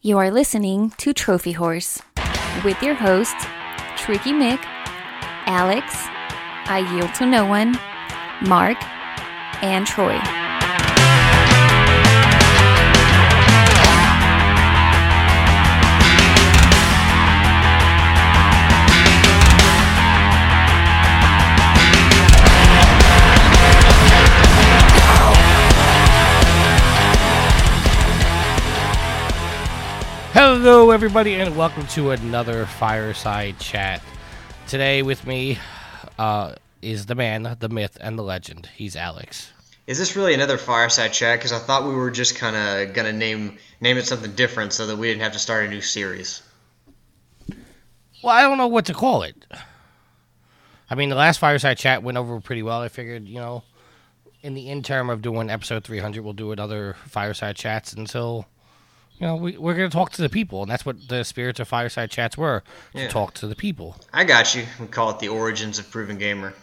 You are listening to Trophy Whores with your hosts, Tricky Mick, Alex, I Yield to No One, Mark, and Troy. Hello, everybody, and welcome to another fireside chat. Today, with me uh, is the man, the myth, and the legend. He's Alex. Is this really another fireside chat? Because I thought we were just kind of gonna name name it something different so that we didn't have to start a new series. Well, I don't know what to call it. I mean, the last fireside chat went over pretty well. I figured, you know, in the interim of doing episode 300, we'll do another fireside chats until, you know, we, we're going to talk to the people. And that's what the spirits of fireside chats were to Yeah. talk to the people. I got you. We call it the origins of Proven Gamer.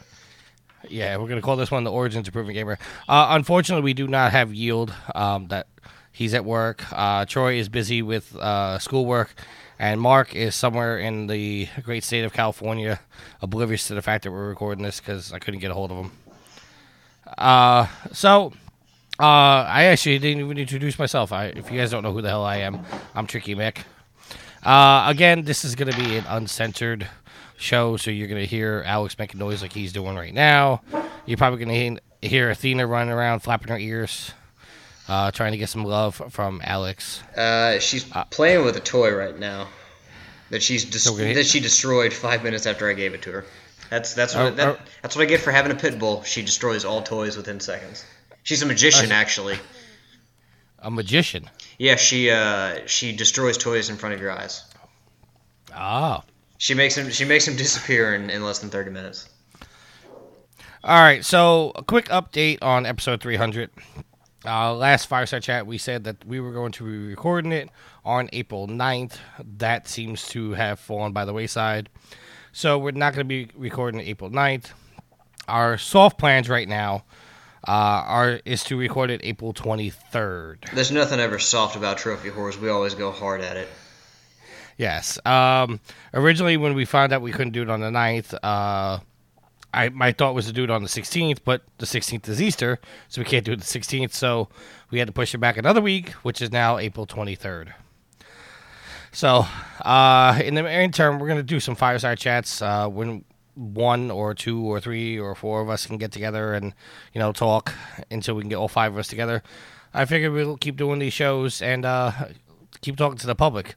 Yeah, we're gonna call this one the origins of Proven Gamer. Uh, unfortunately, we do not have Yield. Um, that he's at work. Uh, Troy is busy with uh, schoolwork, and Mark is somewhere in the great state of California, oblivious to the fact that we're recording this because I couldn't get a hold of him. Uh, so. Uh, I actually didn't even introduce myself. I, if you guys don't know who the hell I am, I'm Tricky Mick. Uh, again, this is going to be an uncensored show, so you're going to hear Alex making noise like he's doing right now. You're probably going to hear Athena running around flapping her ears, uh, trying to get some love from Alex. Uh, she's playing with a toy right now that she's dis- So that she destroyed five minutes after I gave it to her. That's that's what Oh, that, oh. that's what I get for having a pit bull. She destroys all toys within seconds. She's a magician, Uh, actually. A magician. Yeah, she uh, she destroys toys in front of your eyes. Ah. She makes him she makes him disappear in, in less than thirty minutes. All right, so a quick update on episode 300. Uh, last fireside chat, we said that we were going to be recording it on April 9th. That seems to have fallen by the wayside. So we're not going to be recording April 9th. Our soft plans right now uh, are is to record it April 23rd. There's nothing ever soft about Trophy Whores. We always go hard at it. Yes. Um, originally, when we found out we couldn't do it on the 9th, uh, I my thought was to do it on the 16th, but the 16th is Easter, so we can't do it the 16th. So we had to push it back another week, which is now April 23rd. So uh, in the interim, we're gonna do some fireside chats uh, when one or two or three or four of us can get together and you know talk until we can get all five of us together. I figured we'll keep doing these shows and uh, keep talking to the public.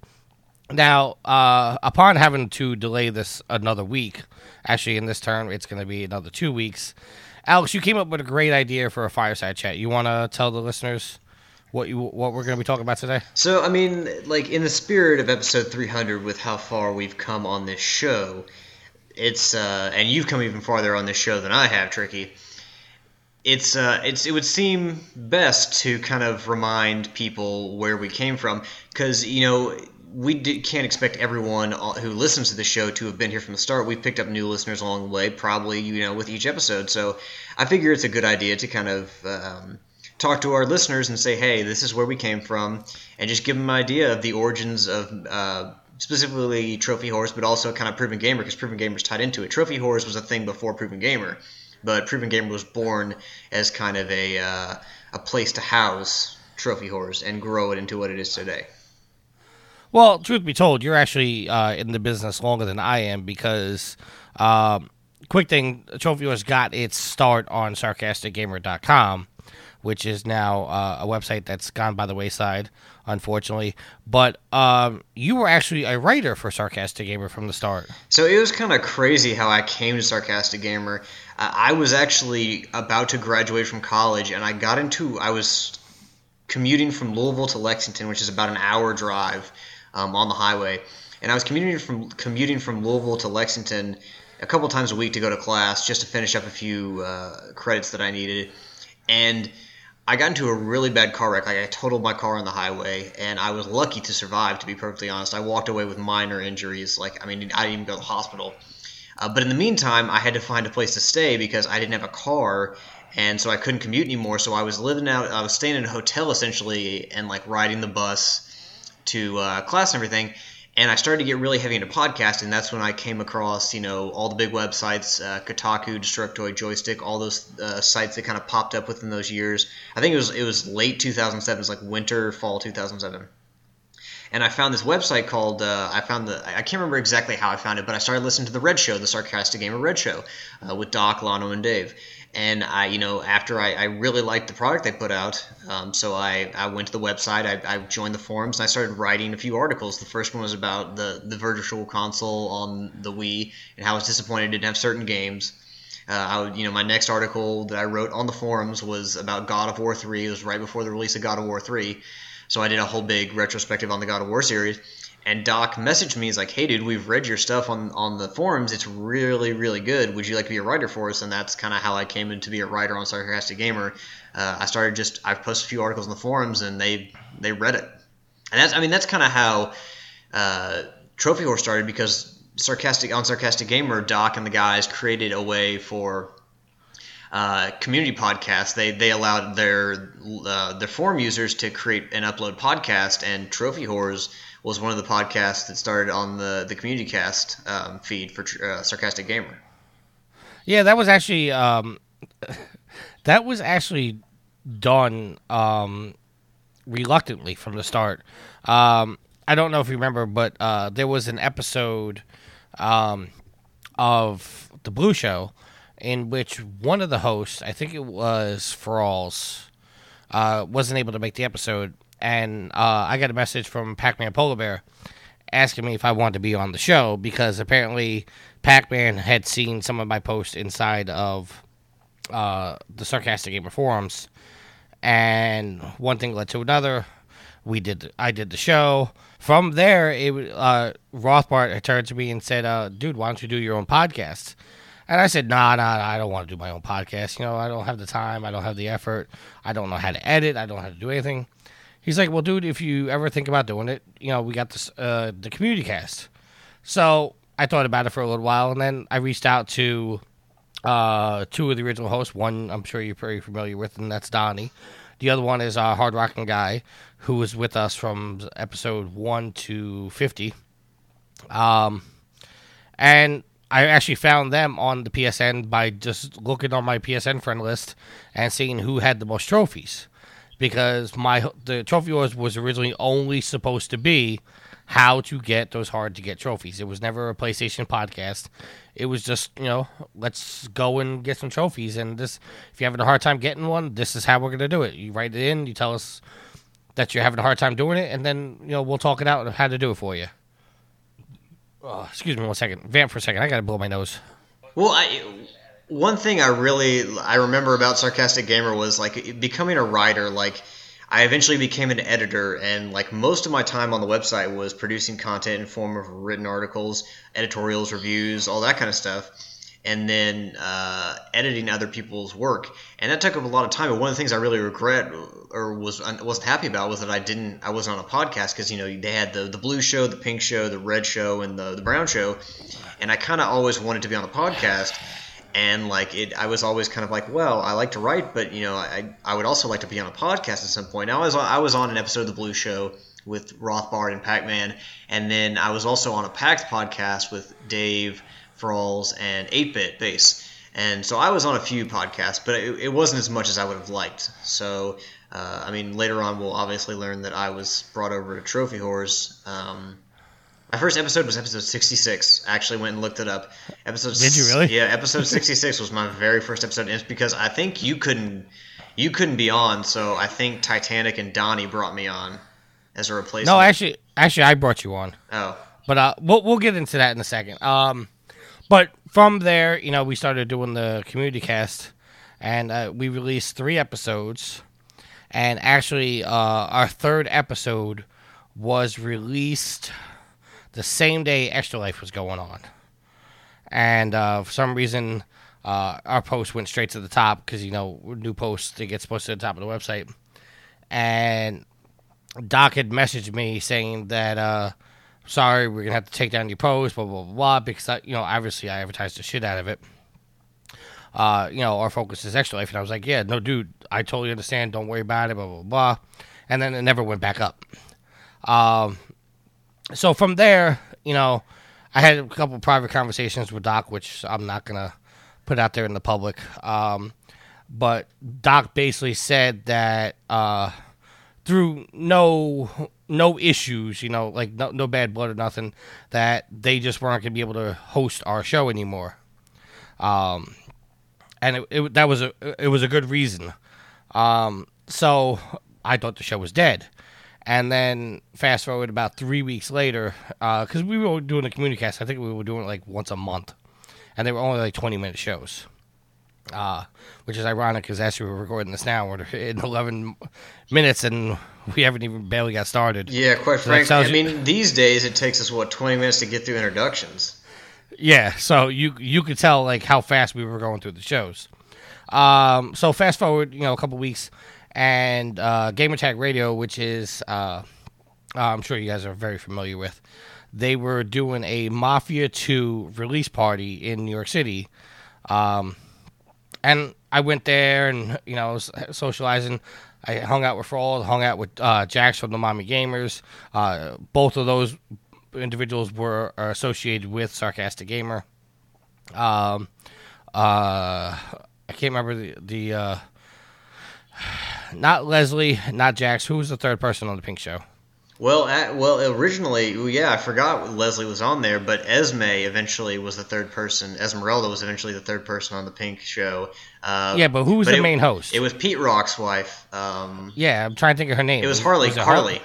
Now, uh, upon having to delay this another week, actually in this term it's going to be another two weeks. Alex, you came up with a great idea for a fireside chat. You want to tell the listeners what you what we're going to be talking about today? So, I mean, like in the spirit of episode 300, with how far we've come on this show, it's uh, and you've come even farther on this show than I have, Tricky. It's uh, it's it would seem best to kind of remind people where we came from, because you know we can't expect everyone who listens to the show to have been here from the start. We've picked up new listeners along the way, probably you know with each episode. So I figure it's a good idea to kind of um, talk to our listeners and say, hey, this is where we came from, and just give them an idea of the origins of uh, specifically Trophy Whores, but also kind of Proven Gamer, because Proven Gamer's tied into it. Trophy Whores was a thing before Proven Gamer, but Proven Gamer was born as kind of a, uh, a place to house Trophy Whores and grow it into what it is today. Well, truth be told, you're actually uh, in the business longer than I am because, um, quick thing, Trophy Whores got its start on sarcasticgamer.com, which is now uh, a website that's gone by the wayside, unfortunately. But um, you were actually a writer for Sarcastic Gamer from the start. So it was kind of crazy how I came to Sarcastic Gamer. Uh, I was actually about to graduate from college, and I got into I was commuting from Louisville to Lexington, which is about an hour drive um, on the highway, and I was commuting from commuting from Louisville to Lexington a couple times a week to go to class just to finish up a few uh, credits that I needed, and I got into a really bad car wreck. Like I totaled my car on the highway, and I was lucky to survive. To be perfectly honest, I walked away with minor injuries. Like I mean, I didn't even go to the hospital. Uh, but in the meantime, I had to find a place to stay because I didn't have a car, and so I couldn't commute anymore. So I was living out. I was staying in a hotel essentially, and like riding the bus to uh, class and everything. And I started to get really heavy into podcasting. That's when I came across, you know, all the big websites, uh, Kotaku, Destructoid, Joystick, all those uh, sites that kind of popped up within those years. I think it was it was late 2007. It was like winter, fall 2007 and I found this website called uh, I found the I can't remember exactly how I found it, but I started listening to the Red Show, the Sarcastic Gamer Red Show, uh, with Doc, Lano, and Dave. And I, you know, after I, I really liked the product they put out, um, so I, I went to the website, I, I joined the forums, and I started writing a few articles. The first one was about the the Virtual Console on the Wii and how I was disappointed it didn't have certain games. Uh, I would, you know, my next article that I wrote on the forums was about God of War 3. It was right before the release of God of War 3. So I did a whole big retrospective on the God of War series. And Doc messaged me. He's like, "Hey, dude, we've read your stuff on on the forums. It's really, really good. Would you like to be a writer for us?" And that's kind of how I came in to be a writer on Sarcastic Gamer. Uh, I started just I've posted a few articles on the forums, and they they read it. And that's I mean that's kind of how uh, Trophy Whores started because Sarcastic on Sarcastic Gamer, Doc and the guys created a way for uh, community podcasts, they they allowed their uh, their forum users to create and upload podcast, and Trophy Whores was one of the podcasts that started on the the community cast um, feed for uh, Sarcastic Gamer. Yeah, that was actually um, that was actually done um, reluctantly from the start. Um, I don't know if you remember, but uh, there was an episode um, of the Blue Show in which one of the hosts, I think it was Frawls, uh, wasn't able to make the episode, and uh, I got a message from Pac-Man Polar Bear asking me if I wanted to be on the show because apparently Pac-Man had seen some of my posts inside of uh, the Sarcastic Gamer forums, and one thing led to another. We did. I did the show. From there, it uh, Rothbart turned to me and said, uh, "Dude, why don't you do your own podcast?" And I said, nah, nah, nah, I don't want to do my own podcast. You know, I don't have the time. I don't have the effort. I don't know how to edit. I don't know how to do anything. He's like, well, dude, if you ever think about doing it, you know, we got this, uh, the community cast. So I thought about it for a little while, and then I reached out to uh, two of the original hosts. One I'm sure you're pretty familiar with, and that's Donnie. The other one is a hard rocking guy who was with us from episode one to fifty. Um, and I actually found them on the PSN by just looking on my PSN friend list and seeing who had the most trophies. Because my the Trophy Whores was originally only supposed to be how to get those hard to get trophies. It was never a PlayStation podcast. It was just you know let's go and get some trophies. And this, if you're having a hard time getting one, this is how we're gonna do it. You write it in. You tell us that you're having a hard time doing it, and then you know we'll talk it out and how to do it for you. Oh, excuse me one second. Vamp for a second. I gotta blow my nose. Well, I one thing I really I remember about Sarcastic Gamer was like becoming a writer. Like I eventually became an editor, and like most of my time on the website was producing content in form of written articles, editorials, reviews, all that kind of stuff and then uh, editing other people's work, and that took up a lot of time. But one of the things I really regret or was wasn't happy about was that I didn't I wasn't on a podcast because you know they had the the blue show, the pink show, the red show, and the the brown show, and I kind of always wanted to be on a podcast. And like it, I was always kind of like, well, I like to write, but you know, I, I would also like to be on a podcast at some point. I was I was on an episode of the Blue Show with Rothbard and Pac Man, and then I was also on a PAX podcast with Dave, Frawls, and 8 Bit Bass. And so I was on a few podcasts, but it, it wasn't as much as I would have liked. So, uh, I mean, later on we'll obviously learn that I was brought over to Trophy Whores. Um, my first episode was episode 66. I actually went and looked it up. Episode Did you really? Yeah, episode 66 was my very first episode. And it's because I think you couldn't you couldn't be on, so I think Titanic and Donnie brought me on as a replacement. No, actually, actually, I brought you on. Oh, but uh, we'll we'll get into that in a second. Um, but from there, you know, we started doing the community cast, and uh, we released three episodes. And actually, uh, our third episode was released the same day Extra Life was going on. And uh, for some reason, uh, our post went straight to the top because, you know, new posts, they get posted to the top of the website. And Doc had messaged me saying that uh, sorry, we're gonna have to take down your post, blah blah blah, blah because I, you know, obviously I advertised the shit out of it. Uh, you know, our focus is extra life, and I was like, yeah, no, dude, I totally understand. Don't worry about it, blah blah blah, and then it never went back up. Um, so from there, you know, I had a couple private conversations with Doc, which I'm not gonna put out there in the public. Um, but Doc basically said that uh, through no no issues, you know, like no, no bad blood or nothing, that they just weren't gonna be able to host our show anymore. Um, and it, it that was a it was a good reason. Um, so I thought the show was dead. And then fast forward about three weeks later, because we were doing a community cast, I think we were doing it like once a month, and they were only like twenty minute shows. Uh, which is ironic because as we were recording this now, we're in 11 minutes and we haven't even barely got started. Yeah, quite So frankly, I mean, these days it takes us what 20 minutes to get through introductions. Yeah, so you you could tell like how fast we were going through the shows. Um, so fast forward, you know, a couple weeks, and uh, Game Attack Radio, which is uh, I'm sure you guys are very familiar with, they were doing a Mafia 2 release party in New York City. Um, and I went there and you know I was socializing. I hung out with Frawls, hung out with uh, Jax from the Mommy Gamers. Uh, both of those individuals were associated with Sarcastic Gamer. Um, uh, I can't remember the the uh, not Leslie, not Jax. Who was the third person on the Pink Show? Well, at, well, originally, yeah, I forgot Leslie was on there, but Esme eventually was the third person. Esmeralda was eventually the third person on the Pink Show. Uh, Yeah, but who was but the it- main host? It was Pete Rock's wife. Um, yeah, I'm trying to think of her name. it was Harley. it Harley.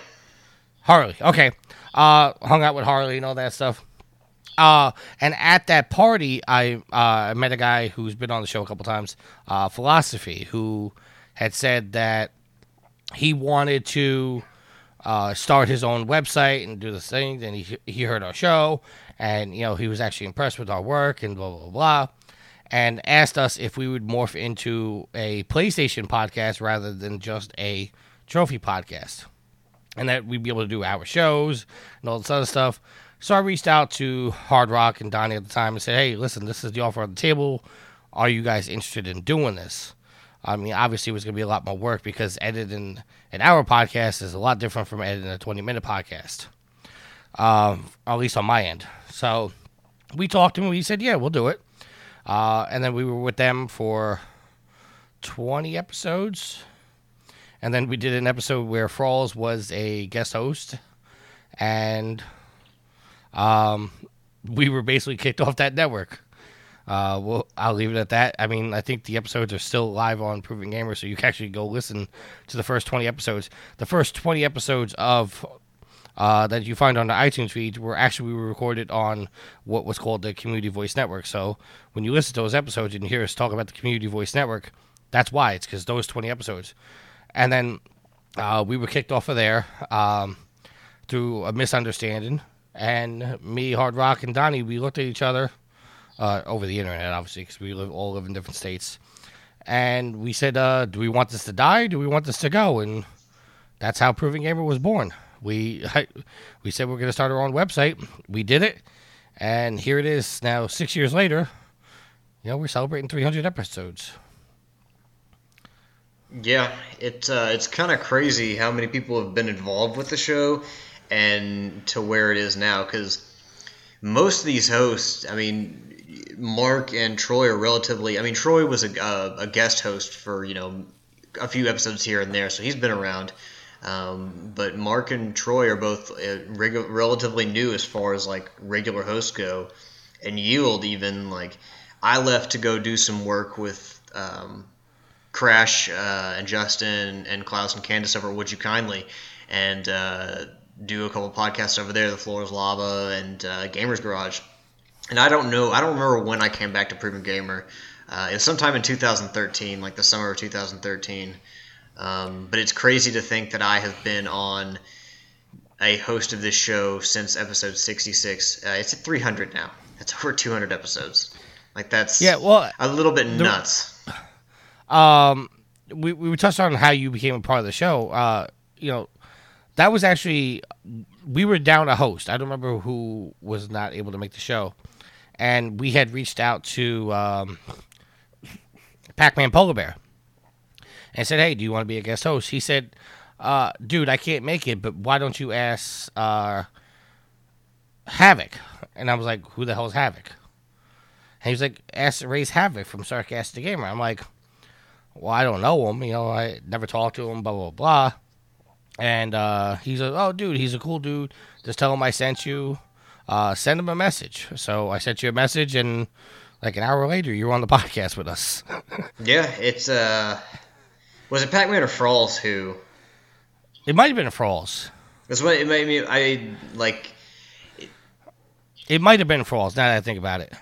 Harley. Okay. Uh, hung out with Harley and all that stuff. Uh, and at that party, I uh, met a guy who's been on the show a couple times, uh, Philosophy, who had said that he wanted to uh, start his own website and do the thing. And he he heard our show, and you know he was actually impressed with our work and blah blah blah, and asked us if we would morph into a PlayStation podcast rather than just a trophy podcast and that we'd be able to do our shows and all this other stuff. So I reached out to Hard Rock and Donnie at the time and said, "Hey, listen, this is the offer on the table. Are you guys interested in doing this?" I mean, obviously, it was going to be a lot more work because editing an hour podcast is a lot different from editing a twenty-minute podcast, um, at least on my end. So we talked to him. He said, "Yeah, we'll do it." Uh, and then we were with them for twenty episodes. And then we did an episode where Frawls was a guest host, and um, we were basically kicked off that network. Uh, well, I'll leave it at that. I mean, I think the episodes are still live on Proven Gamer, so you can actually go listen to the first 20 episodes. The first 20 episodes of uh, that you find on the iTunes feed were actually recorded on what was called the Community Voice Network. So when you listen to those episodes and you hear us talk about the Community Voice Network, that's why. It's because those 20 episodes. And then uh, we were kicked off of there um, through a misunderstanding. And me, Hard Rock, and Donnie, we looked at each other uh, over the internet, obviously, because we live all live in different states. And we said, uh, "Do we want this to die? Do we want this to go?" And that's how Proven Gamer was born. We we said we're going to start our own website. We did it, and here it is now. Six years later, you know, we're celebrating 300 episodes. Yeah, it's uh, it's kind of crazy how many people have been involved with the show, and to where it is now. Because most of these hosts, I mean, Mark and Troy are relatively. I mean, Troy was a, a, a guest host for you know a few episodes here and there, so he's been around. Um, but Mark and Troy are both uh, regu- relatively new as far as like regular hosts go, and Yield even like I left to go do some work with. Um, Crash uh, and Justin and Klaus and Candace over at Would You Kindly and uh, do a couple podcasts over there, The Floor is Lava and uh, Gamers Garage. And I don't know, I don't remember when I came back to Proven Gamer. Uh, it was sometime in 2013, like the summer of 2013. Um, but it's crazy to think that I have been on a host of this show since episode 66. Uh, it's at 300 now. That's over 200 episodes. Like that's Yeah, well, a little bit nuts. um, we we touched on how you became a part of the show. Uh, you know, that was actually we were down a host. I don't remember who was not able to make the show, and we had reached out to um, Pac-Man Polar Bear and said, "Hey, do you want to be a guest host?" He said, uh, dude, I can't make it, but why don't you ask uh, Havoc? And I was like, who the hell is Havoc? And he was like, ask Raise Havoc from Sarcastic Gamer. I'm like, well, I don't know him. You know, I never talked to him, blah, blah, blah. And uh, he's like, oh, dude, he's a cool dude. Just tell him I sent you. Uh, send him a message. So I sent you a message, and like an hour later, you were on the podcast with us. yeah, it's uh, was it Pac-Man or Frawls who? It might have been Frawls. That's what it made me. I like. It might have been Frawls. Now that I think about it.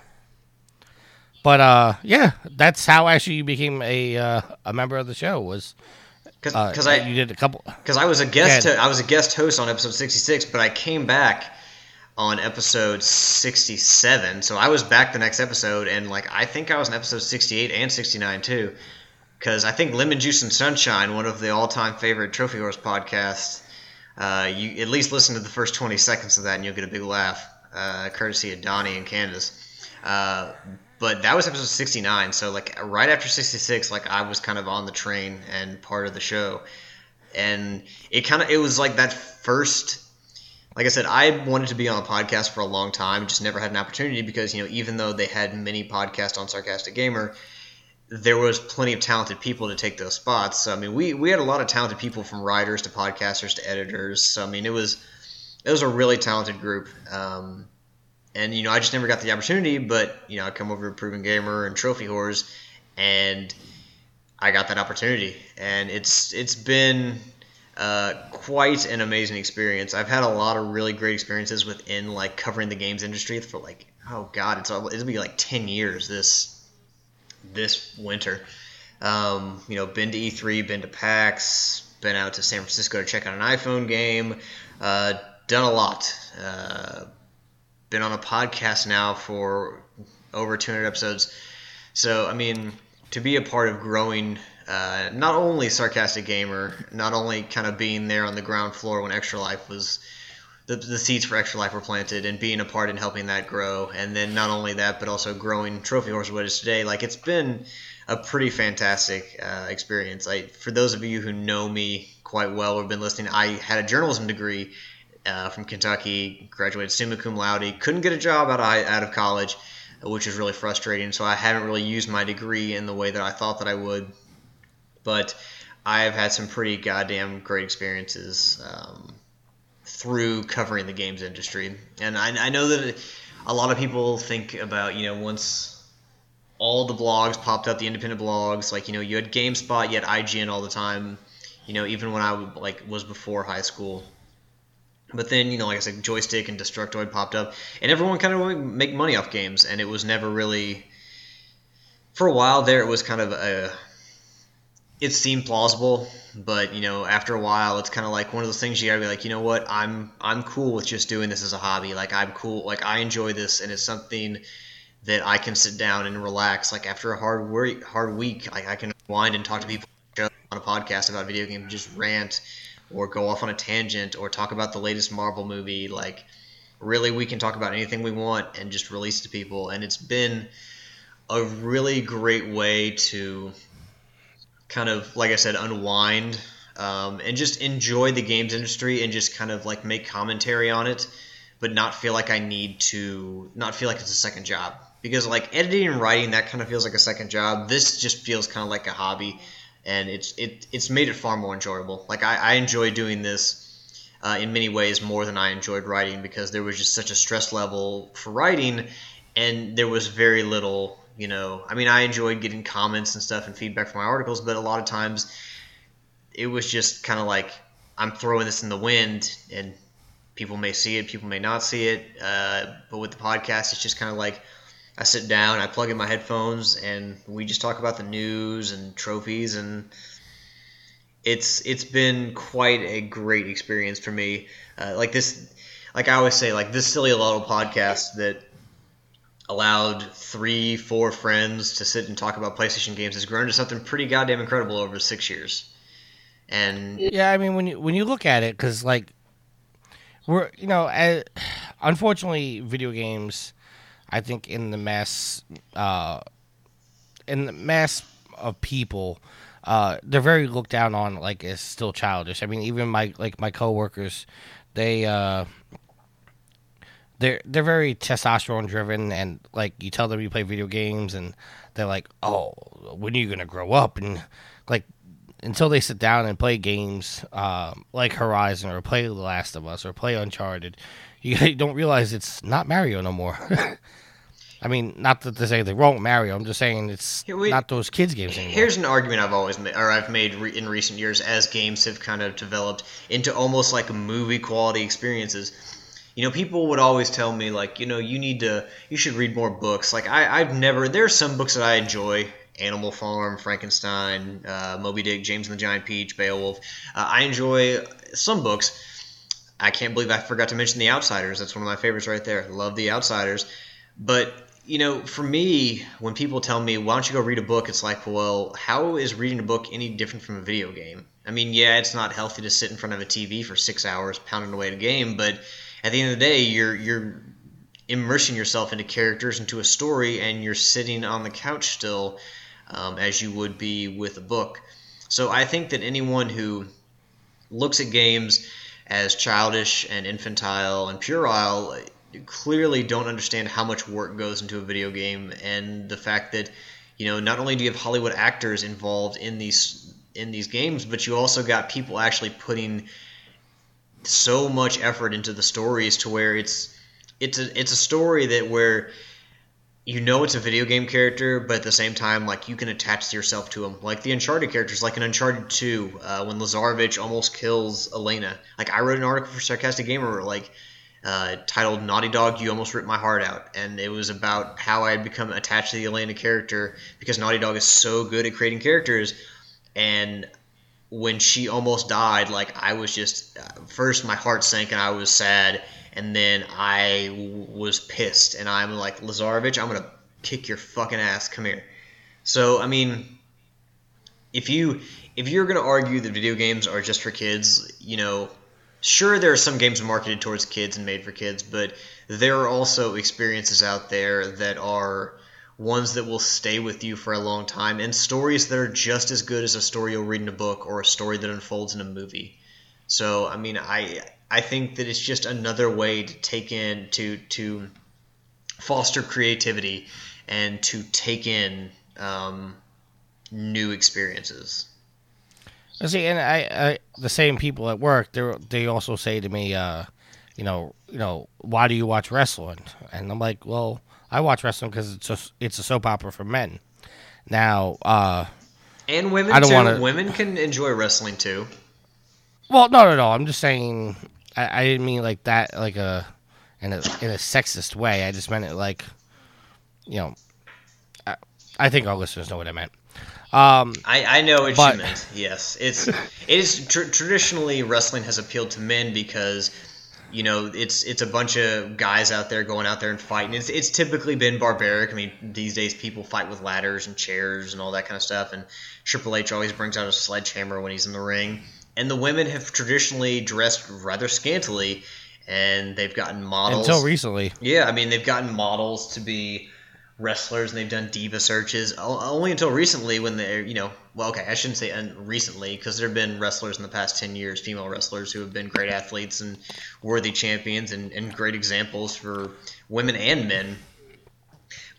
But uh, yeah, that's how actually you became a uh, a member of the show was because uh, I you did a couple because I was a guest I was a guest host on episode sixty six, but I came back on episode sixty seven, so I was back the next episode, and like I think I was in episode sixty eight and sixty nine too, because I think Lemon Juice and Sunshine, one of the all time favorite Trophy Whores podcasts, uh, you at least listen to the first twenty seconds of that, and you'll get a big laugh, uh, courtesy of Donnie and Candace. Uh, but that was episode 69 so like right after 66 like i was kind of on the train and part of the show. And it kind of it was like that first like i said i wanted to be on a podcast for a long time just never had an opportunity because you know even though they had many podcasts on sarcastic gamer there was plenty of talented people to take those spots. So i mean we we had a lot of talented people from writers to podcasters to editors. So i mean it was it was a really talented group. Um, and you know I just never got the opportunity. But you know I come over to Proven Gamer and Trophy Whores, and I got that opportunity, and it's it's been uh, quite an amazing experience. I've had a lot of really great experiences within like covering the games industry for like oh god, it's it'll be like ten years this this winter. Um, you know, been to E3, been to PAX, been out to San Francisco to check out an iPhone game, uh, done a lot. Uh, been on a podcast now for over 200 episodes. So, I mean, to be a part of growing uh, not only Sarcastic Gamer, not only kind of being there on the ground floor when Extra Life was. The, the seeds for Extra Life were planted and being a part in helping that grow. And then not only that, but also growing Trophy Whores what is today. Like, it's been a pretty fantastic uh, experience. I, for those of you who know me quite well or have been listening, I had a journalism degree uh, from Kentucky, graduated summa cum laude, couldn't get a job out of, out of college, which is really frustrating. So I haven't really used my degree in the way that I thought that I would. But I've had some pretty goddamn great experiences um, through covering the games industry. And I, I know that a lot of people think about, you know, once all the blogs popped up, the independent blogs, like, you know, you had GameSpot, you had IGN all the time, you know, even when I like was before high school but then, you know, like I said, Joystick and Destructoid popped up, and everyone kind of make money off games, and it was never really. For a while there, it was kind of a. It seemed plausible, but you know, after a while, it's kind of like one of those things you gotta be like, you know what, I'm I'm cool with just doing this as a hobby. Like I'm cool, like I enjoy this, and it's something that I can sit down and relax. Like after a hard work, hard week, I, I can wind and talk to people on a podcast about video games, just rant or go off on a tangent or talk about the latest Marvel movie. Like, really, we can talk about anything we want and just release to people. And it's been a really great way to kind of, like I said, unwind um, and just enjoy the games industry and just kind of like make commentary on it, but not feel like I need to, not feel like it's a second job. Because like editing and writing, that kind of feels like a second job. This just feels kind of like a hobby and it's it it's made it far more enjoyable. Like I, I enjoy doing this uh, in many ways more than I enjoyed writing because there was just such a stress level for writing, and there was very little. You know, I mean, I enjoyed getting comments and stuff and feedback from my articles, but a lot of times it was just kind of like I'm throwing this in the wind, and people may see it, people may not see it. Uh, but with the podcast, it's just kind of like I sit down, I plug in my headphones, and we just talk about the news and trophies, and it's it's been quite a great experience for me. Uh, like this, like I always say, like this silly little podcast that allowed three, four friends to sit and talk about PlayStation games has grown to something pretty goddamn incredible over six years. And yeah, I mean when you when you look at it, because like we're you know, unfortunately, video games I think in the mass, uh, in the mass of people, uh, they're very looked down on, like as still childish. I mean, even my like my coworkers, they uh, they're they're very testosterone driven, and like you tell them you play video games, and they're like, oh, when are you gonna grow up? And like until they sit down and play games um, like Horizon or play The Last of Us or play Uncharted, you don't realize it's not Mario no more. I mean, not that to say they won't Mario. I'm just saying it's we- not those kids games anymore. Here's an argument I've always made, or I've made re- in recent years as games have kind of developed into almost like movie quality experiences. You know, people would always tell me like, you know, you need to, you should read more books. Like, I, I've never. There are some books that I enjoy. Animal Farm, Frankenstein, uh, Moby Dick, James and the Giant Peach, Beowulf. Uh, I enjoy some books. I can't believe I forgot to mention The Outsiders. That's one of my favorites right there. Love The Outsiders. But, you know, for me, when people tell me, why don't you go read a book, it's like, well, how is reading a book any different from a video game? I mean, yeah, it's not healthy to sit in front of a TV for six hours pounding away at a game, but at the end of the day, you're you're immersing yourself into characters, into a story, and you're sitting on the couch still um, as you would be with a book. So I think that anyone who looks at games as childish and infantile and puerile clearly don't understand how much work goes into a video game and the fact that you know not only do you have Hollywood actors involved in these in these games but you also got people actually putting so much effort into the stories to where it's it's a it's a story that where you know it's a video game character, but at the same time, like you can attach yourself to him. Like the Uncharted characters, like in Uncharted Two, uh, when Lazarevic almost kills Elena. Like I wrote an article for Sarcastic Gamer, like uh, titled "Naughty Dog, You Almost Ripped My Heart Out," and it was about how I had become attached to the Elena character because Naughty Dog is so good at creating characters, and when she almost died, like I was just first my heart sank and I was sad, and then I w- was pissed, and I'm like Lazarevic, I'm gonna kick your fucking ass. Come here. So I mean, if you if you're gonna argue that video games are just for kids, you know, sure there are some games marketed towards kids and made for kids, but there are also experiences out there that are ones that will stay with you for a long time and stories that are just as good as a story you'll read in a book or a story that unfolds in a movie. So I mean I I think that it's just another way to take in to to foster creativity and to take in um, new experiences. I See, and I, I, the same people at work, they they also say to me, uh, you know, you know, why do you watch wrestling? And I'm like, well, I watch wrestling because it's a, it's a soap opera for men. Now, uh, And women I don't too. wanna- Women can enjoy wrestling too. well, no, no, no. I'm just saying, I, I didn't mean like that, like a in a in a sexist way. I just meant it like, you know, I, I think our listeners know what I meant. Um, I, I know what But- you meant. Yes, it's it is tr- traditionally wrestling has appealed to men because you know it's it's a bunch of guys out there going out there and fighting. It's it's typically been barbaric. I mean, these days people fight with ladders and chairs and all that kind of stuff. And Triple H always brings out a sledgehammer when he's in the ring. And the women have traditionally dressed rather scantily, and they've gotten models. until recently, Yeah, I mean they've gotten models to be wrestlers and they've done diva searches. Only until recently, when they're you know, well, okay, I shouldn't say un- recently because there have been wrestlers in the past ten years, female wrestlers who have been great athletes and worthy champions and, and great examples for women and men.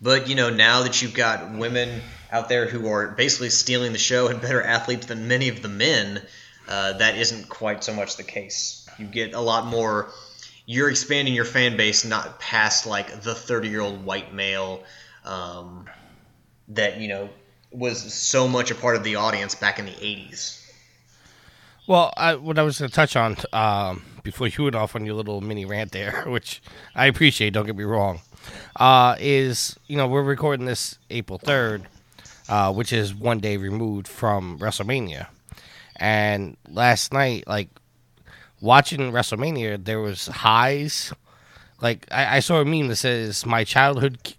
But you know, now that you've got women out there who are basically stealing the show and better athletes than many of the men, uh, that isn't quite so much the case. You get a lot more. You're expanding your fan base not past like the 30 year old white male um, that you know was so much a part of the audience back in the 80s. Well, I, what I was going to touch on um, before you went off on your little mini rant there, which I appreciate, don't get me wrong, uh, is you know we're recording this April third, uh, which is one day removed from WrestleMania, and last night, like watching WrestleMania, there was highs. Like I, I saw a meme that says my childhood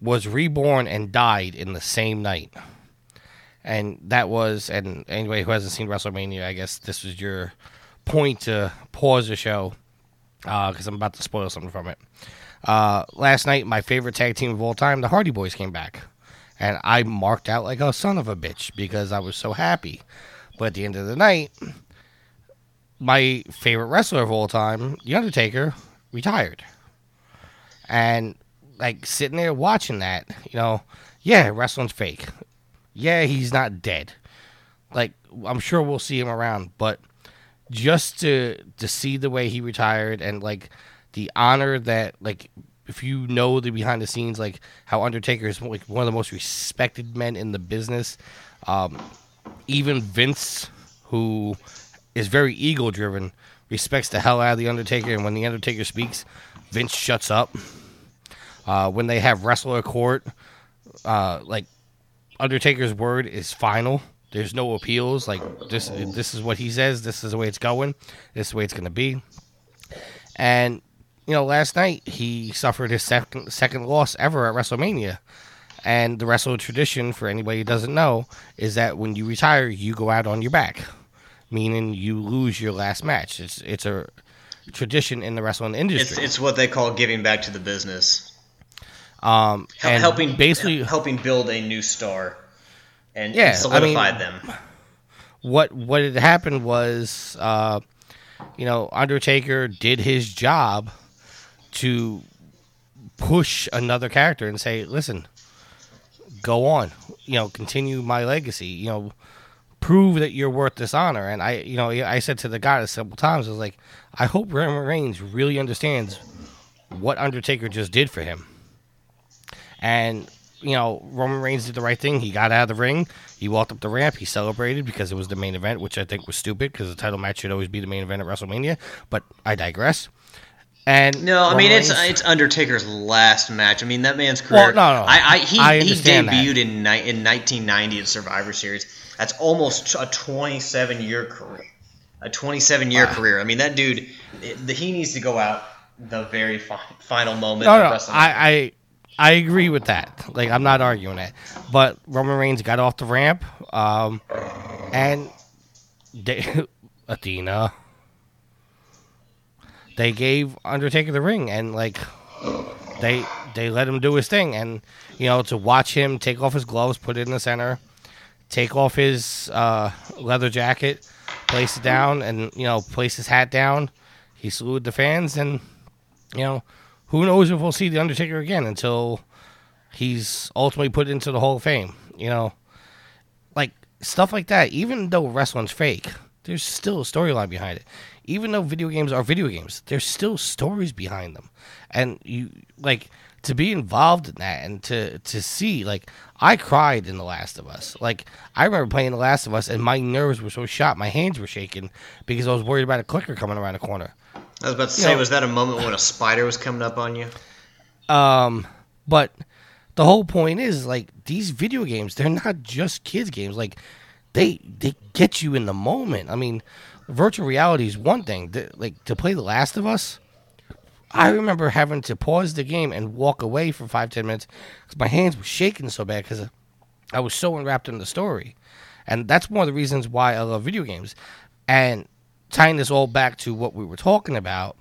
was reborn and died in the same night and that was and anybody who hasn't seen WrestleMania, I guess this was your point to pause the show because I'm about to spoil something from it. Uh, last night, my favorite tag team of all time, the Hardy Boys, came back, and I marked out like a son of a bitch because I was so happy. But at the end of the night, my favorite wrestler of all time, The Undertaker, retired. And like sitting there watching that, you know, yeah, wrestling's fake. Yeah, he's not dead. Like I'm sure we'll see him around, but just to to see the way he retired and like the honor that like if you know the behind the scenes like how Undertaker is like one of the most respected men in the business, um, even Vince, who is very ego driven, respects the hell out of the Undertaker, and when the Undertaker speaks, Vince shuts up. Uh, when they have wrestler court, uh, like Undertaker's word is final. There's no appeals. Like this, this is what he says. This is the way it's going. This is the way it's going to be. And you know, last night he suffered his second second loss ever at WrestleMania. And the wrestling tradition, for anybody who doesn't know, is that when you retire, you go out on your back, meaning you lose your last match. It's it's a tradition in the wrestling industry. It's, it's what they call giving back to the business. Um, and helping basically helping build a new star and, Yeah, and solidify I mean- them. what what had happened was, uh, you know, Undertaker did his job to push another character and say, "Listen, go on, you know, continue my legacy, you know, prove that you're worth this honor." And I, you know, I said to the guy several times, I was like, "I hope Roman Reigns really understands what Undertaker just did for him." And you know, Roman Reigns did the right thing. He got out of the ring. He walked up the ramp. He celebrated because it was the main event, which I think was stupid because the title match should always be the main event at WrestleMania. But I digress. And No, I mean it's Reigns- it's Undertaker's last match. I mean that man's career. Well, no, no. I, I he I he understand that. debuted in ni- in 1990 at Survivor Series. That's almost a 27 year career. A 27 year career. I mean that dude. it- the, he needs to go out the very fi- final moment no, of no, WrestleMania. I, I I agree with that. Like I'm not arguing that. But Roman Reigns got off the ramp, um, and they, Athena. They gave Undertaker the ring, and like they they let him do his thing, and you know to watch him take off his gloves, put it in the center, take off his uh, leather jacket, place it down, and you know place his hat down. He saluted the fans, and you know who knows if we'll see the Undertaker again until he's ultimately put into the Hall of Fame. You know, like stuff like that. Even though wrestling's fake, there's still a storyline behind it. Even though video games are video games, there's still stories behind them, and you like to be involved in that and to to see like I cried in The Last of Us. Like I remember playing The Last of Us, and my nerves were so shot, my hands were shaking because I was worried about a clicker coming around the corner. I was about to say, know- was that a moment when a spider was coming up on you? Um, but the whole point is like these video games, they're not just kids games. Like they they get you in the moment. I mean, virtual reality is one thing. Th- like to play The Last of Us, I remember having to pause the game and walk away for five ten minutes because my hands were shaking so bad because I was so enwrapped in the story, and that's one of the reasons why I love video games. And tying this all back to what we were talking about,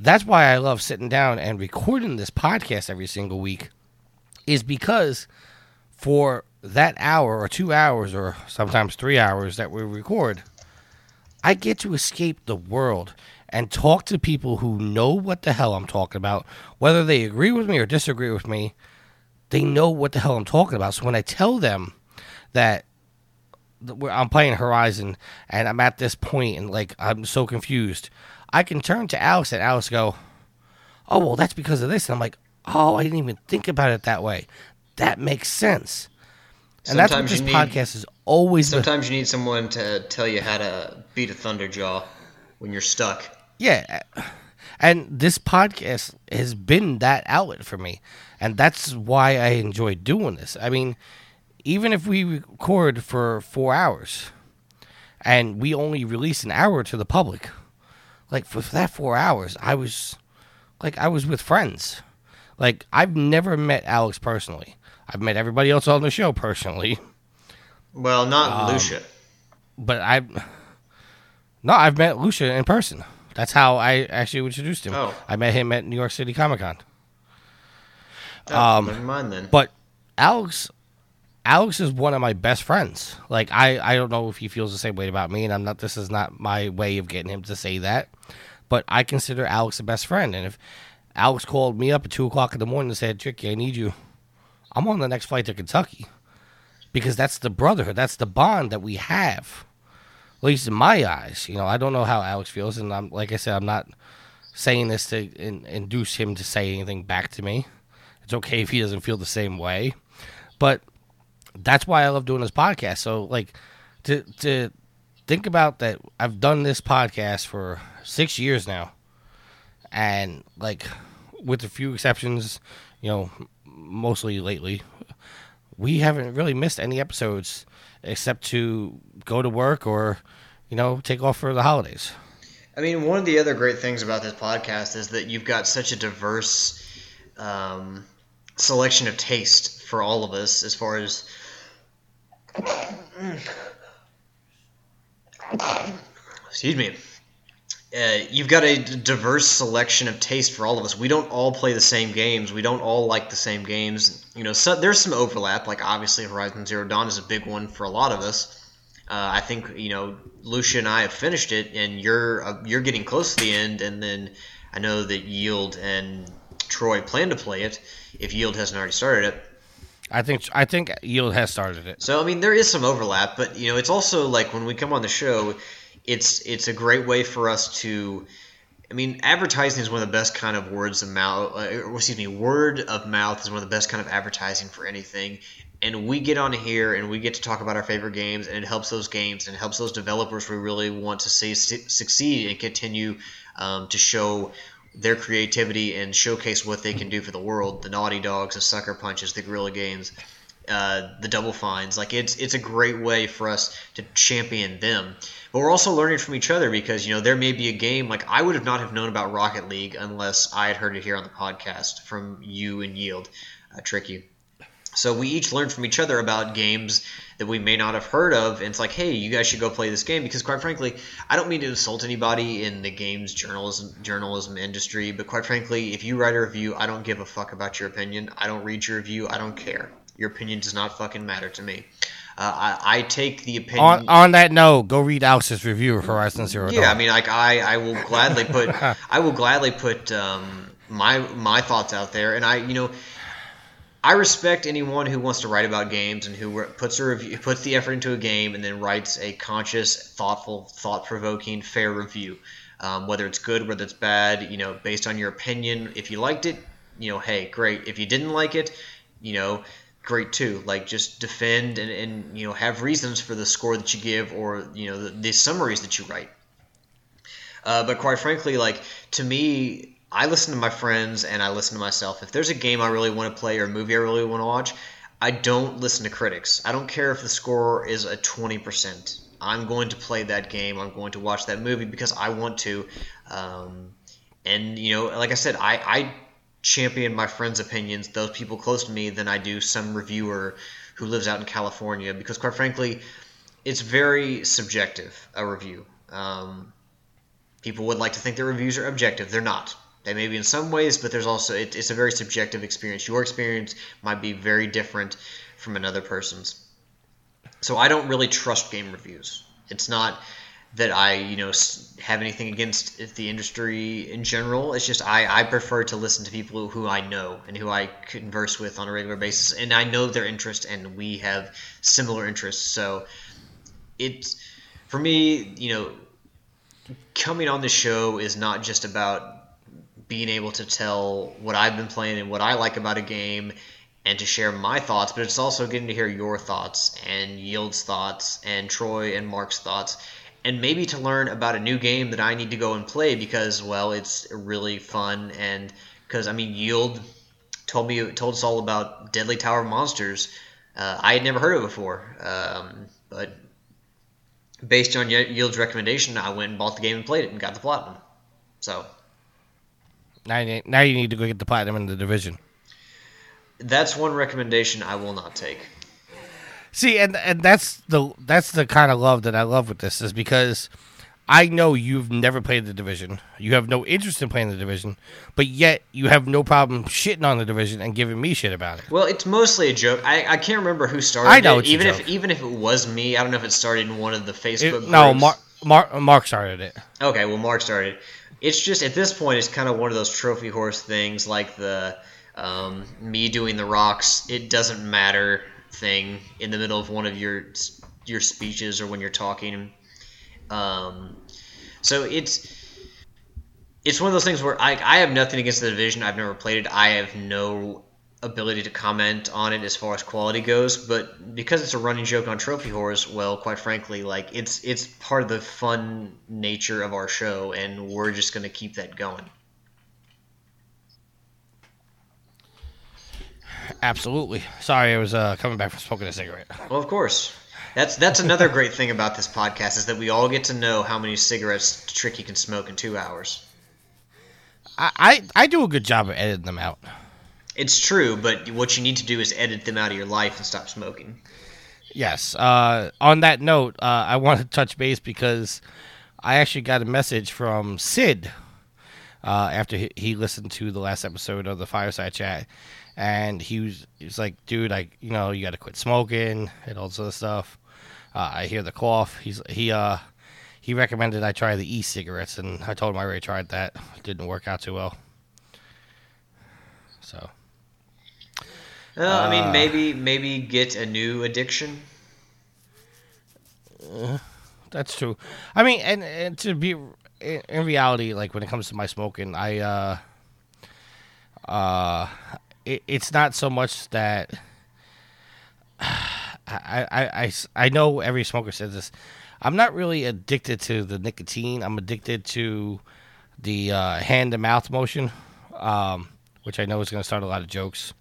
that's why I love sitting down and recording this podcast every single week, is because for that hour or two hours or sometimes three hours that we record, I get to escape the world and talk to people who know what the hell I'm talking about, whether they agree with me or disagree with me. They know what the hell I'm talking about. So when I tell them that I'm playing Horizon and I'm at this point and like I'm so confused, I can turn to Alex and Alex go, "Oh well, that's because of this." And I'm like, "Oh, I didn't even think about it that way. That makes sense." And that's what this need- podcast is always. been. Sometimes you need someone to tell you how to beat a thunderjaw when you're stuck. Yeah. And this podcast has been that outlet for me. And that's why I enjoy doing this. I mean, even if we record for four hours and we only release an hour to the public, like for that four hours, I was like, I was with friends. Like, I've never met Alex personally. I've met everybody else on the show personally. Well, not Um, Lucia. but I no, I've met Lucia in person. That's how I actually introduced him. Oh. I met him at New York City Comic Con. Oh, um, never mind then. But Alex, Alex is one of my best friends. Like I, I don't know if he feels the same way about me, and I'm not. This is not my way of getting him to say that, but I consider Alex a best friend. And if Alex called me up at two o'clock in the morning and said, "Tricky, I need you," I'm on the next flight to Kentucky because that's the brotherhood, that's the bond that we have. At least in my eyes, you know. I don't know how Alex feels, and I'm like I said, I'm not saying this to in, induce him to say anything back to me. It's okay if he doesn't feel the same way, but that's why I love doing this podcast. So like to to think about that I've done this podcast for 6 years now. And like with a few exceptions, you know, mostly lately, we haven't really missed any episodes except to go to work or you know, take off for the holidays. I mean, one of the other great things about this podcast is that you've got such a diverse um, selection of taste for all of us as far as excuse me. Uh, you've got a diverse selection of taste for all of us. We don't all play the same games. We don't all like the same games. You know, so there's some overlap. Like obviously, Horizon Zero Dawn is a big one for a lot of us. Uh, I think you know Lucia and I have finished it, and you're uh, you're getting close to the end. And then I know that Yield and Troy plan to play it if Yield hasn't already started it. I think I think Yield has started it. So I mean, there is some overlap, but you know, it's also like when we come on the show, it's it's a great way for us to. I mean, advertising is one of the best kind of words of mouth. Uh, excuse me, word of mouth is one of the best kind of advertising for anything. And we get on here and we get to talk about our favorite games, and it helps those games and it helps those developers we really want to see su- succeed and continue um, to show their creativity and showcase what they can do for the world. The Naughty Dogs, the Sucker Punches, the Guerrilla Games, uh, the Double Fines. Like it's it's a great way for us to champion them. But we're also learning from each other because you know there may be a game like I would have not have known about Rocket League unless I had heard it here on the podcast from you and Yield, uh, Tricky. So we each learned from each other about games that we may not have heard of. And it's like, hey, you guys should go play this game because, quite frankly, I don't mean to insult anybody in the games journalism journalism industry, but quite frankly, if you write a review, I don't give a fuck about your opinion. I don't read your review. I don't care. Your opinion does not fucking matter to me. Uh, I, I take the opinion. On, on that note, go read Alex's review of Horizon Zero Dawn. Yeah, I mean, like I, I will gladly put, I will gladly put um, my my thoughts out there, and I, you know, I respect anyone who wants to write about games and who puts a review, puts the effort into a game and then writes a conscious, thoughtful, thought-provoking, fair review. Um, whether it's good, whether it's bad, you know, based on your opinion. If you liked it, you know, hey, great. If you didn't like it, you know, great too. Like just defend and, and you know have reasons for the score that you give or you know the, the summaries that you write. Uh, but quite frankly, like to me, I listen to my friends and I listen to myself. If there's a game I really want to play or a movie I really want to watch, I don't listen to critics. I don't care if the score is a 20%. I'm going to play that game. I'm going to watch that movie because I want to. Um, and, you know, like I said, I, I champion my friends' opinions, those people close to me, than I do some reviewer who lives out in California because, quite frankly, it's very subjective, a review. Um, people would like to think their reviews are objective. They're not. They may be in some ways, but there's also it, it's a very subjective experience. Your experience might be very different from another person's. So I don't really trust game reviews. It's not that I you know have anything against the industry in general. It's just I, I prefer to listen to people who I know and who I converse with on a regular basis, and I know their interest, and we have similar interests. So it's for me, you know, coming on the show is not just about being able to tell what I've been playing and what I like about a game and to share my thoughts, but it's also getting to hear your thoughts and Yield's thoughts and Troy and Mark's thoughts and maybe to learn about a new game that I need to go and play because well, it's really fun and because I mean Yield told me told us all about Deadly Tower of Monsters. Uh, I had never heard of it before, um, but based on Yield's recommendation, I went and bought the game and played it and got the platinum. So now you, now you need to go get the platinum in the division. That's one recommendation I will not take. See, and and that's the that's the kind of love that I love with this is because I know you've never played the division. You have no interest in playing the division, but yet you have no problem shitting on the division and giving me shit about it. Well, it's mostly a joke. I, I can't remember who started I know it. it's a even if joke. even if it was me, I don't know if it started in one of the Facebook It- no. Mark, Mark Mark started it. Okay, well, Mark started. It's just at this point, it's kind of one of those Trophy Whores things, like the um, me doing the rocks. It doesn't matter thing in the middle of one of your your speeches or when you're talking. Um, so it's it's one of those things where I I have nothing against the division. I've never played it. I have no ability to comment on it as far as quality goes, but because it's a running joke on Trophy Whores, well, quite frankly, like it's it's part of the fun nature of our show, and we're just gonna keep that going. Absolutely. Sorry, I was uh, coming back from smoking a cigarette. Well, of course. That's that's another great thing about this podcast is that we all get to know how many cigarettes Tricky can smoke in two hours. I, I, I do a good job of editing them out. It's true, but what you need to do is edit them out of your life and stop smoking. Yes. Uh, on that note, uh, I want to touch base because I actually got a message from Sid uh, after he, he listened to the last episode of the Fireside Chat, and he was he was like, "Dude, I you know you got to quit smoking and all this other stuff." Uh, I hear the cough. He's he uh he recommended I try the e-cigarettes, and I told him I already tried that. It didn't work out too well. So Well, I Uh. mean, maybe maybe get a new addiction. That's true. I mean, and, and to be in, in reality, like when it comes to my smoking, I uh, uh, it, it's not so much that I, I, I, I know every smoker says this. I'm not really addicted to the nicotine. I'm addicted to the uh, hand to mouth motion, um, which I know is going to start a lot of jokes.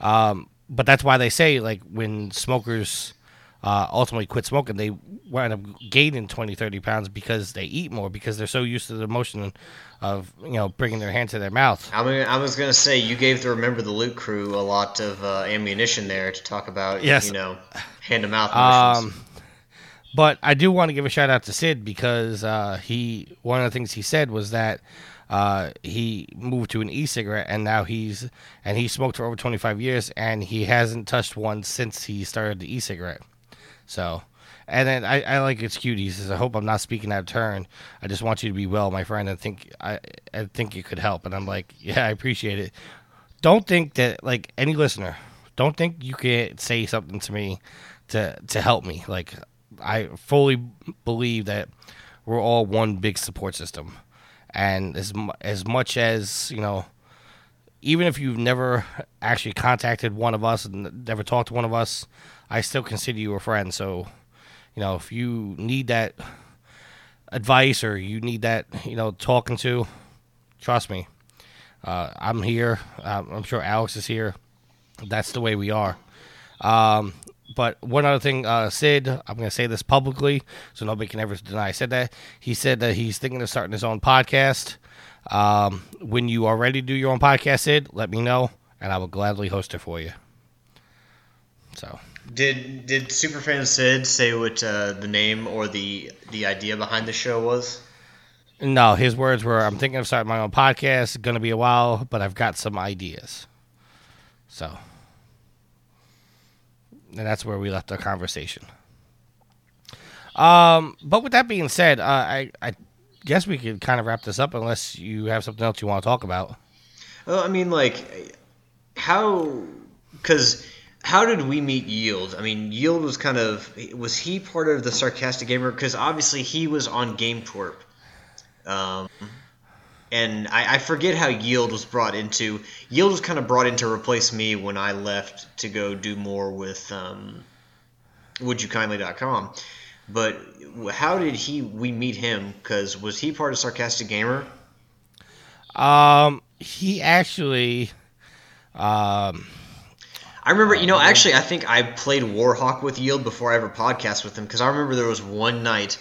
Um, but that's why they say like when smokers uh, ultimately quit smoking, they wind up gaining 20, 30 pounds because they eat more because they're so used to the motion of you know bringing their hand to their mouth. I mean, I was gonna say you gave the Remember the Loot crew a lot of uh, ammunition there to talk about. Yes. You know, hand to mouth motions. Um, but I do want to give a shout out to Sid because uh, he one of the things he said was that uh, he moved to an e-cigarette and now he's and he smoked for over 25 years and he hasn't touched one since he started the e-cigarette. So, and then I, I like it's cute. He says, "I hope I'm not speaking out of turn. I just want you to be well, my friend. I think I I think it could help." And I'm like, "Yeah, I appreciate it." Don't think that like any listener, don't think you can say something to me to to help me. Like I fully believe that we're all one big support system, and as as much as you know, even if you've never actually contacted one of us and never talked to one of us, I still consider you a friend. So, you know, if you need that advice or you need that, you know, talking to, trust me, uh, I'm here. I'm sure Alex is here. That's the way we are. Um, but one other thing, uh, Sid, I'm going to say this publicly so nobody can ever deny I said that. He said that he's thinking of starting his own podcast. Um, when you are ready to do your own podcast, Sid, let me know and I will gladly host it for you. So, Did did Superfan Sid say what uh, the name or the the idea behind the show was? no, his words were I'm thinking of starting my own podcast. Going to be a while, but I've got some ideas. So, and that's where we left our conversation. Um, but with that being said, uh, I I guess we could kind of wrap this up unless you have something else you want to talk about. Well, I mean, like, how? Because how did we meet Yield? I mean, Yield was kind of was he part of the sarcastic gamer? Because obviously he was on Game Twerp. Um, and I, I forget how Yield was brought into. Yield was kind of brought in to replace me when I left to go do more with um, WouldyouKindly.com. But how did he we meet him? Because was he part of Sarcastic Gamer? Um, he actually, um, I remember, you know, actually, I think I played Warhawk with Yield before I ever podcast with him because I remember there was one night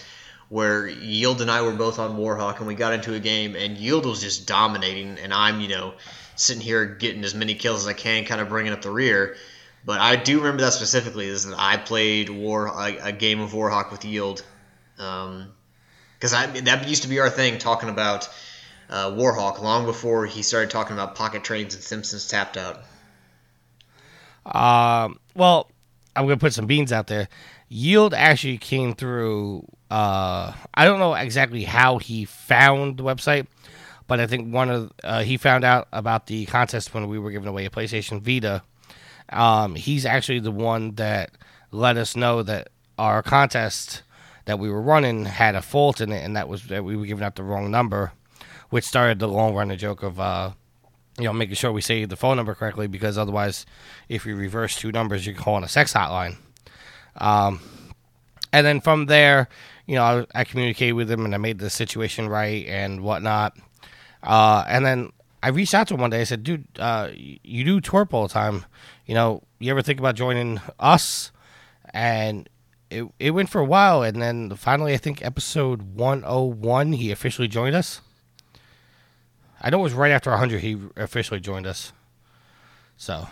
where Yield and I were both on Warhawk and we got into a game and Yield was just dominating and I'm, you know, sitting here getting as many kills as I can, kind of bringing up the rear. But I do remember that specifically is that I played War a, a game of Warhawk with Yield. Um, because that used to be our thing, talking about uh, Warhawk long before he started talking about pocket trains and Simpsons tapped out. Um, well, I'm gonna put some beans out there. Yield actually came through. Uh, I don't know exactly how he found the website, but I think one of uh, he found out about the contest when we were giving away a PlayStation Vita. Um, he's actually the one that let us know that our contest that we were running had a fault in it, and that was that we were giving out the wrong number, which started the long running joke of uh, you know making sure we say the phone number correctly because otherwise, if you reverse two numbers, you're calling a sex hotline. Um, and then from there, you know, I, I, communicated with him and I made the situation right and whatnot. Uh, and then I reached out to him one day. I said, "Dude, uh, you do twerp all the time. You know, you ever think about joining us?" And it it went for a while, and then finally, I think episode one oh one, he officially joined us. I know it was right after hundred he officially joined us. So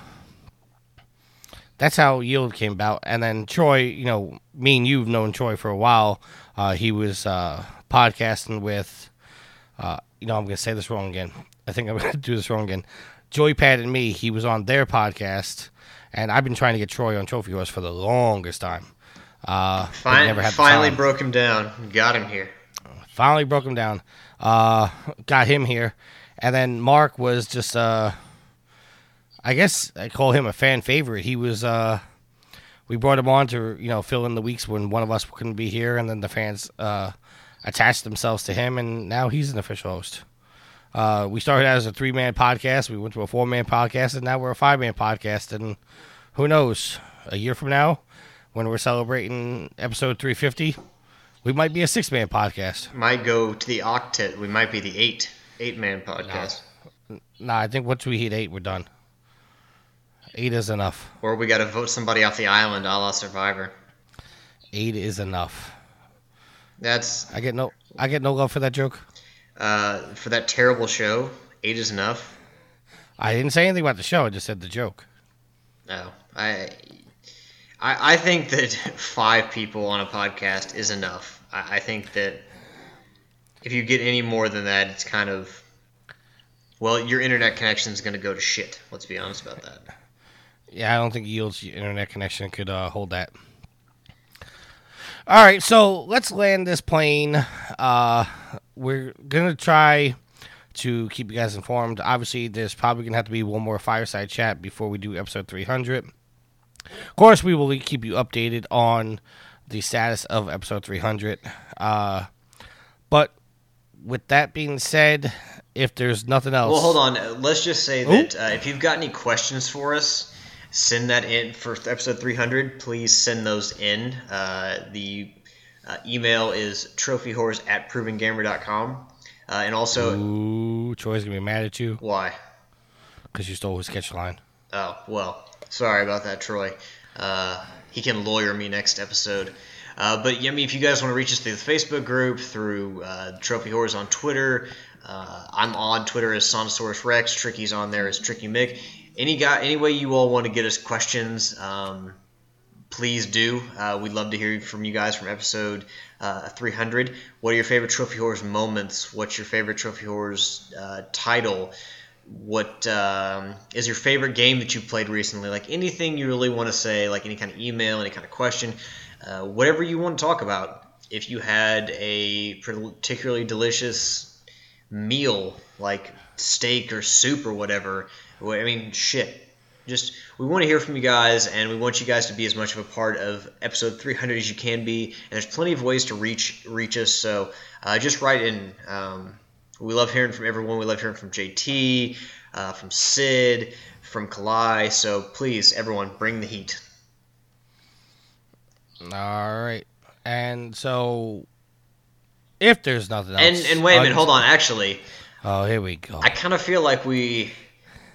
that's how Yield came about. And then Troy, you know, me and you've known Troy for a while. Uh, he was uh, podcasting with, uh, you know, I'm going to say this wrong again. I think I'm going to do this wrong again. Joypad and me, he was on their podcast, and I've been trying to get Troy on Trophy Whores for the longest time. Uh, Fin- finally broke him down. Got him here. Finally broke him down. Uh, got him here, and then Mark was just uh, I guess I call him a fan favorite. He was uh, we brought him on to you know fill in the weeks when one of us couldn't be here, and then the fans uh, attached themselves to him, and now he's an official host. Uh, we started as a three man podcast. We went to a four man podcast, and now we're a five man podcast. And who knows, a year from now, when we're celebrating episode 350, we might be a six man podcast. Might go to the octet. We might be the eight eight man podcast. No. Nah, I think once we hit eight, we're done. Eight is enough. Or we got to vote somebody off the island, a la Survivor. Eight is enough. That's. I get no. I get no love for that joke. Uh, for that terrible show, eight is enough. I didn't say anything about the show. I just said the joke. No, I, I, I think that five people on a podcast is enough. I, I think that if you get any more than that, it's kind of well, your internet connection is going to go to shit. Let's be honest about that. Yeah, I don't think Yield's internet connection could uh, hold that. All right, so let's land this plane. Uh, we're gonna try to keep you guys informed. Obviously, there's probably gonna have to be one more fireside chat before we do episode 300. Of course, we will keep you updated on the status of episode 300. Uh, but with that being said, if there's nothing else, well, hold on. Let's just say that uh, if you've got any questions for us send that in for episode 300. Please send those in. Uh, the uh, email is trophywhores at provengamer.com. Uh, and also. Ooh, Troy's to be mad at you. Why? Because you stole his sketch line. Oh, well. Sorry about that, Troy. Uh, he can lawyer me next episode. Uh, but yeah, I mean, if you guys want to reach us through the Facebook group, through uh, Trophy Whores on Twitter, uh, I'm on Twitter as Sonosaurus Rex. Tricky's on there as Tricky Mick any guy, any way you all want to get us questions, um, please do. Uh, we'd love to hear from you guys from episode uh, 300. What are your favorite Trophy Whores moments? What's your favorite Trophy Whores uh, title? What um, is your favorite game that you played recently? Like anything you really want to say, like any kind of email, any kind of question, uh, whatever you want to talk about. If you had a particularly delicious meal, like steak or soup or whatever, I mean, shit. Just we want to hear from you guys, and we want you guys to be as much of a part of episode 300 as you can be. And there's plenty of ways to reach reach us. So uh, just write in. Um, we love hearing from everyone. We love hearing from JT, uh, from Sid, from Kalai. So please, everyone, bring the heat. All right. And so, if there's nothing else, and and wait a minute, hold on. Actually, oh, here we go. I kind of feel like we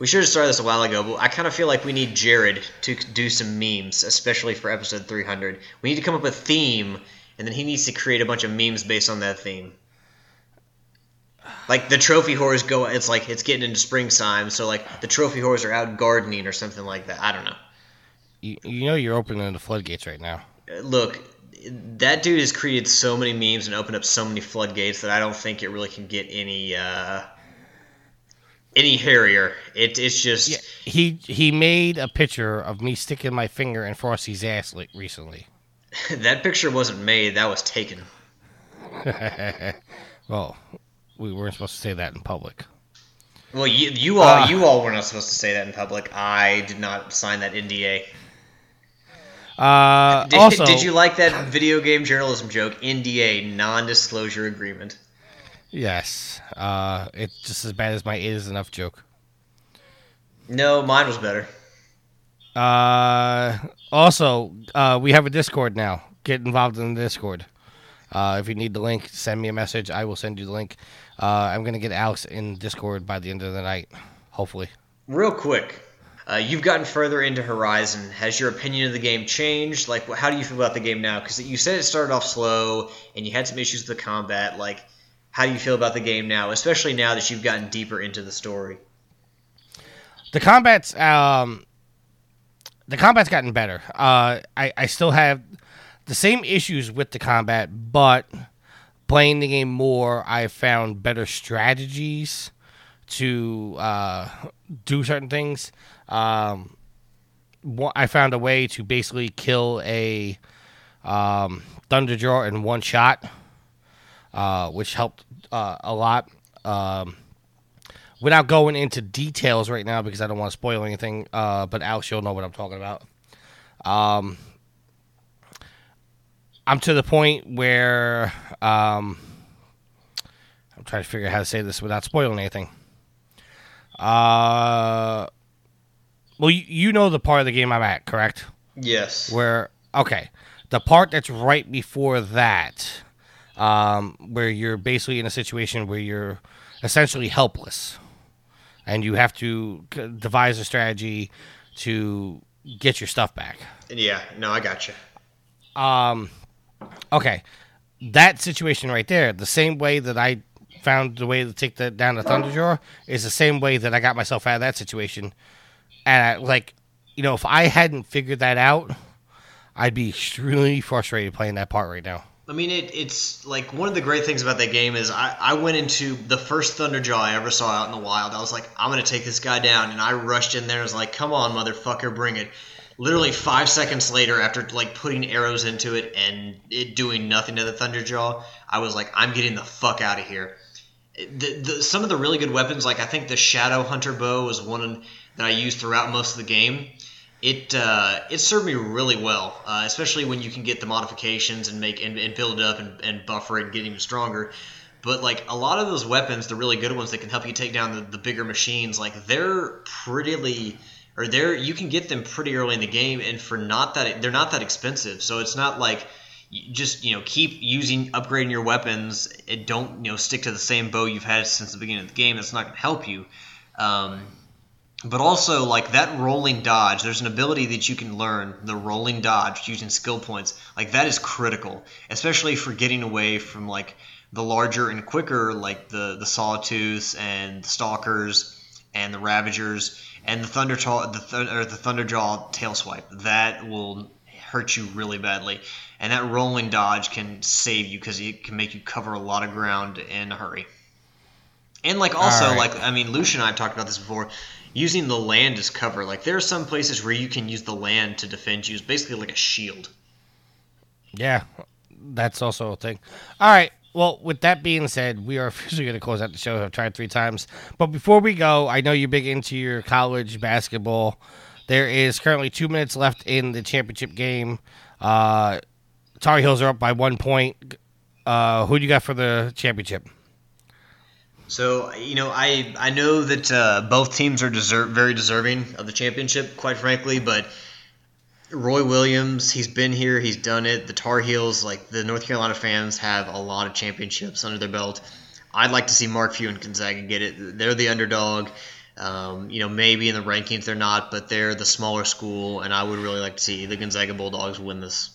we should have started this a while ago, but I kind of feel like we need Jared to do some memes, especially for episode 300. We need to come up with a theme, and then he needs to create a bunch of memes based on that theme. Like the trophy whores go, it's like it's getting into springtime, so like the trophy whores are out gardening or something like that. I don't know. You, you know you're opening the floodgates right now. Look, that dude has created so many memes and opened up so many floodgates that I don't think it really can get any uh, any hairier. It, it's just Yeah, he he made a picture of me sticking my finger in Frosty's ass like recently. that picture wasn't made. That was taken. well, we weren't supposed to say that in public. Well, you, you all Ah. you all were not supposed to say that in public. I did not sign that NDA. Uh, Did, also, did you like that video game journalism joke? NDA, non-disclosure agreement. Yes. Uh, it's just as bad as my "is enough" joke. No, mine was better. Uh, also, uh, we have a Discord now. Get involved in the Discord. Uh, if you need the link, send me a message. I will send you the link. Uh, I'm gonna get Alex in Discord by the end of the night, hopefully. Real quick, uh, you've gotten further into Horizon. Has your opinion of the game changed? Like, how do you feel about the game now? Because you said it started off slow and you had some issues with the combat. Like, how do you feel about the game now, especially now that you've gotten deeper into the story? The combat's um, the combat's gotten better. Uh, I I still have the same issues with the combat, but playing the game more, I found better strategies to uh, do certain things. Um, I found a way to basically kill a um, Thunderjaw in one shot, uh, which helped uh, a lot. Um, without going into details right now because I don't want to spoil anything, uh, but Alex, you'll know what I'm talking about. Um, I'm to the point where um, I'm trying to figure out how to say this without spoiling anything. Uh, well, you, you know the part of the game I'm at, correct? Yes. Where okay, the part that's right before that, um, where you're basically in a situation where you're essentially helpless, and you have to devise a strategy to get your stuff back. Yeah. No, I got you. Um, okay, that situation right there, the same way that I found the way to take the down the Thunderjaw is the same way that I got myself out of that situation. And I, like, you know, if I hadn't figured that out, I'd be extremely frustrated playing that part right now. I mean, it, it's like one of the great things about that game is I, I went into the first Thunderjaw I ever saw out in the wild. I was like, I'm going to take this guy down. And I rushed in there and was like, come on, motherfucker, bring it. Literally five seconds later, after like putting arrows into it and it doing nothing to the Thunderjaw, I was like, I'm getting the fuck out of here. The, the, some of the really good weapons, like I think the Shadow Hunter bow was one that I used throughout most of the game it uh, it served me really well, uh, especially when you can get the modifications and make and, and build it up and, and buffer it and get even stronger. But like a lot of those weapons, the really good ones that can help you take down the, the bigger machines, like they're pretty or they're you can get them pretty early in the game, and for not that they're not that expensive. So it's not like just you know keep using upgrading your weapons and don't you know stick to the same bow you've had since the beginning of the game. That's not going to help you. Um, but also like that rolling dodge there's an ability that you can learn the rolling dodge using skill points. Like that is critical especially for getting away from like the larger and quicker like the the sawtooths and the stalkers and the ravagers and the thunderjaw the, th- or the thunderjaw tail swipe. That will hurt you really badly. And that rolling dodge can save you because it can make you cover a lot of ground in a hurry and like also right. like I mean Lucian and I have talked about this before using the land as cover. Like there are some places where you can use the land to defend you. It's basically like a shield. Yeah, that's also a thing. All right. Well, with that being said, we are officially going to close out the show. I've tried three times. But before we go, I know you're big into your college basketball. There is currently two minutes left in the championship game. Uh, Tar Heels are up by one point. Uh, who do you got for the championship? So you know, I I know that uh, both teams are deserve, very deserving of the championship, quite frankly. But Roy Williams, he's been here, he's done it. The Tar Heels, like the North Carolina fans, have a lot of championships under their belt. I'd like to see Mark Few and Gonzaga get it. They're the underdog. Um, you know, maybe in the rankings they're not, but they're the smaller school, and I would really like to see the Gonzaga Bulldogs win this.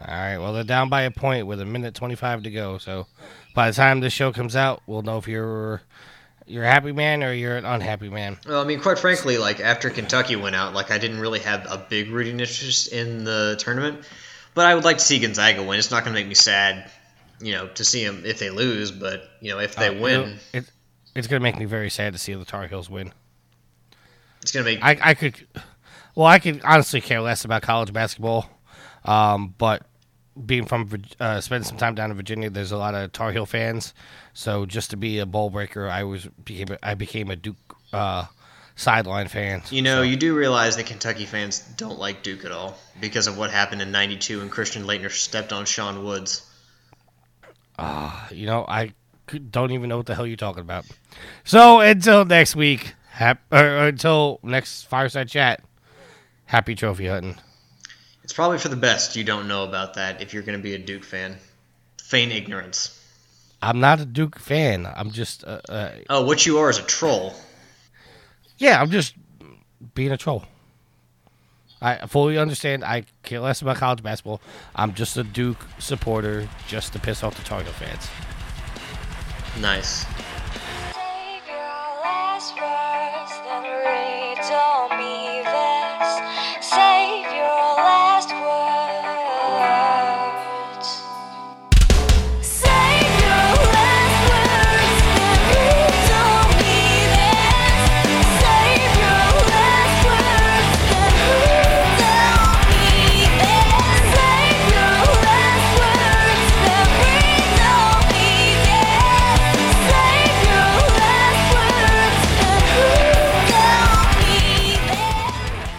All right. Well, they're down by a point with a minute 25 to go. So by the time this show comes out, we'll know if you're you're a happy man or you're an unhappy man. Well, I mean, quite frankly, like after Kentucky went out, like I didn't really have a big rooting interest in the tournament. But I would like to see Gonzaga win. It's not going to make me sad, you know, to see them if they lose. But you know, if they Uh, win, it, it's going to make me very sad to see the Tar Heels win. it's going to make. I, I could, well, I could honestly care less about college basketball, um, but being from uh, spending some time down in Virginia, there's a lot of Tar Heel fans. So just to be a bowl breaker, I was became a, I became a Duke uh, sideline fan. you know, So, you do realize that Kentucky fans don't like Duke at all because of what happened in '92 when Christian Laettner stepped on Sean Woods. Ah, you know, I don't even know what the hell you're talking about. So until next week, hap- or, or until next fireside chat, happy trophy hunting. It's probably for the best you don't know about that if you're going to be a Duke fan. Feign ignorance. I'm not a Duke fan. I'm just, uh, uh, Oh, what you are is a troll. yeah, I'm just being a troll. I fully understand. I care less about college basketball. I'm just a Duke supporter, just to piss off the Tar Heel fans. Nice.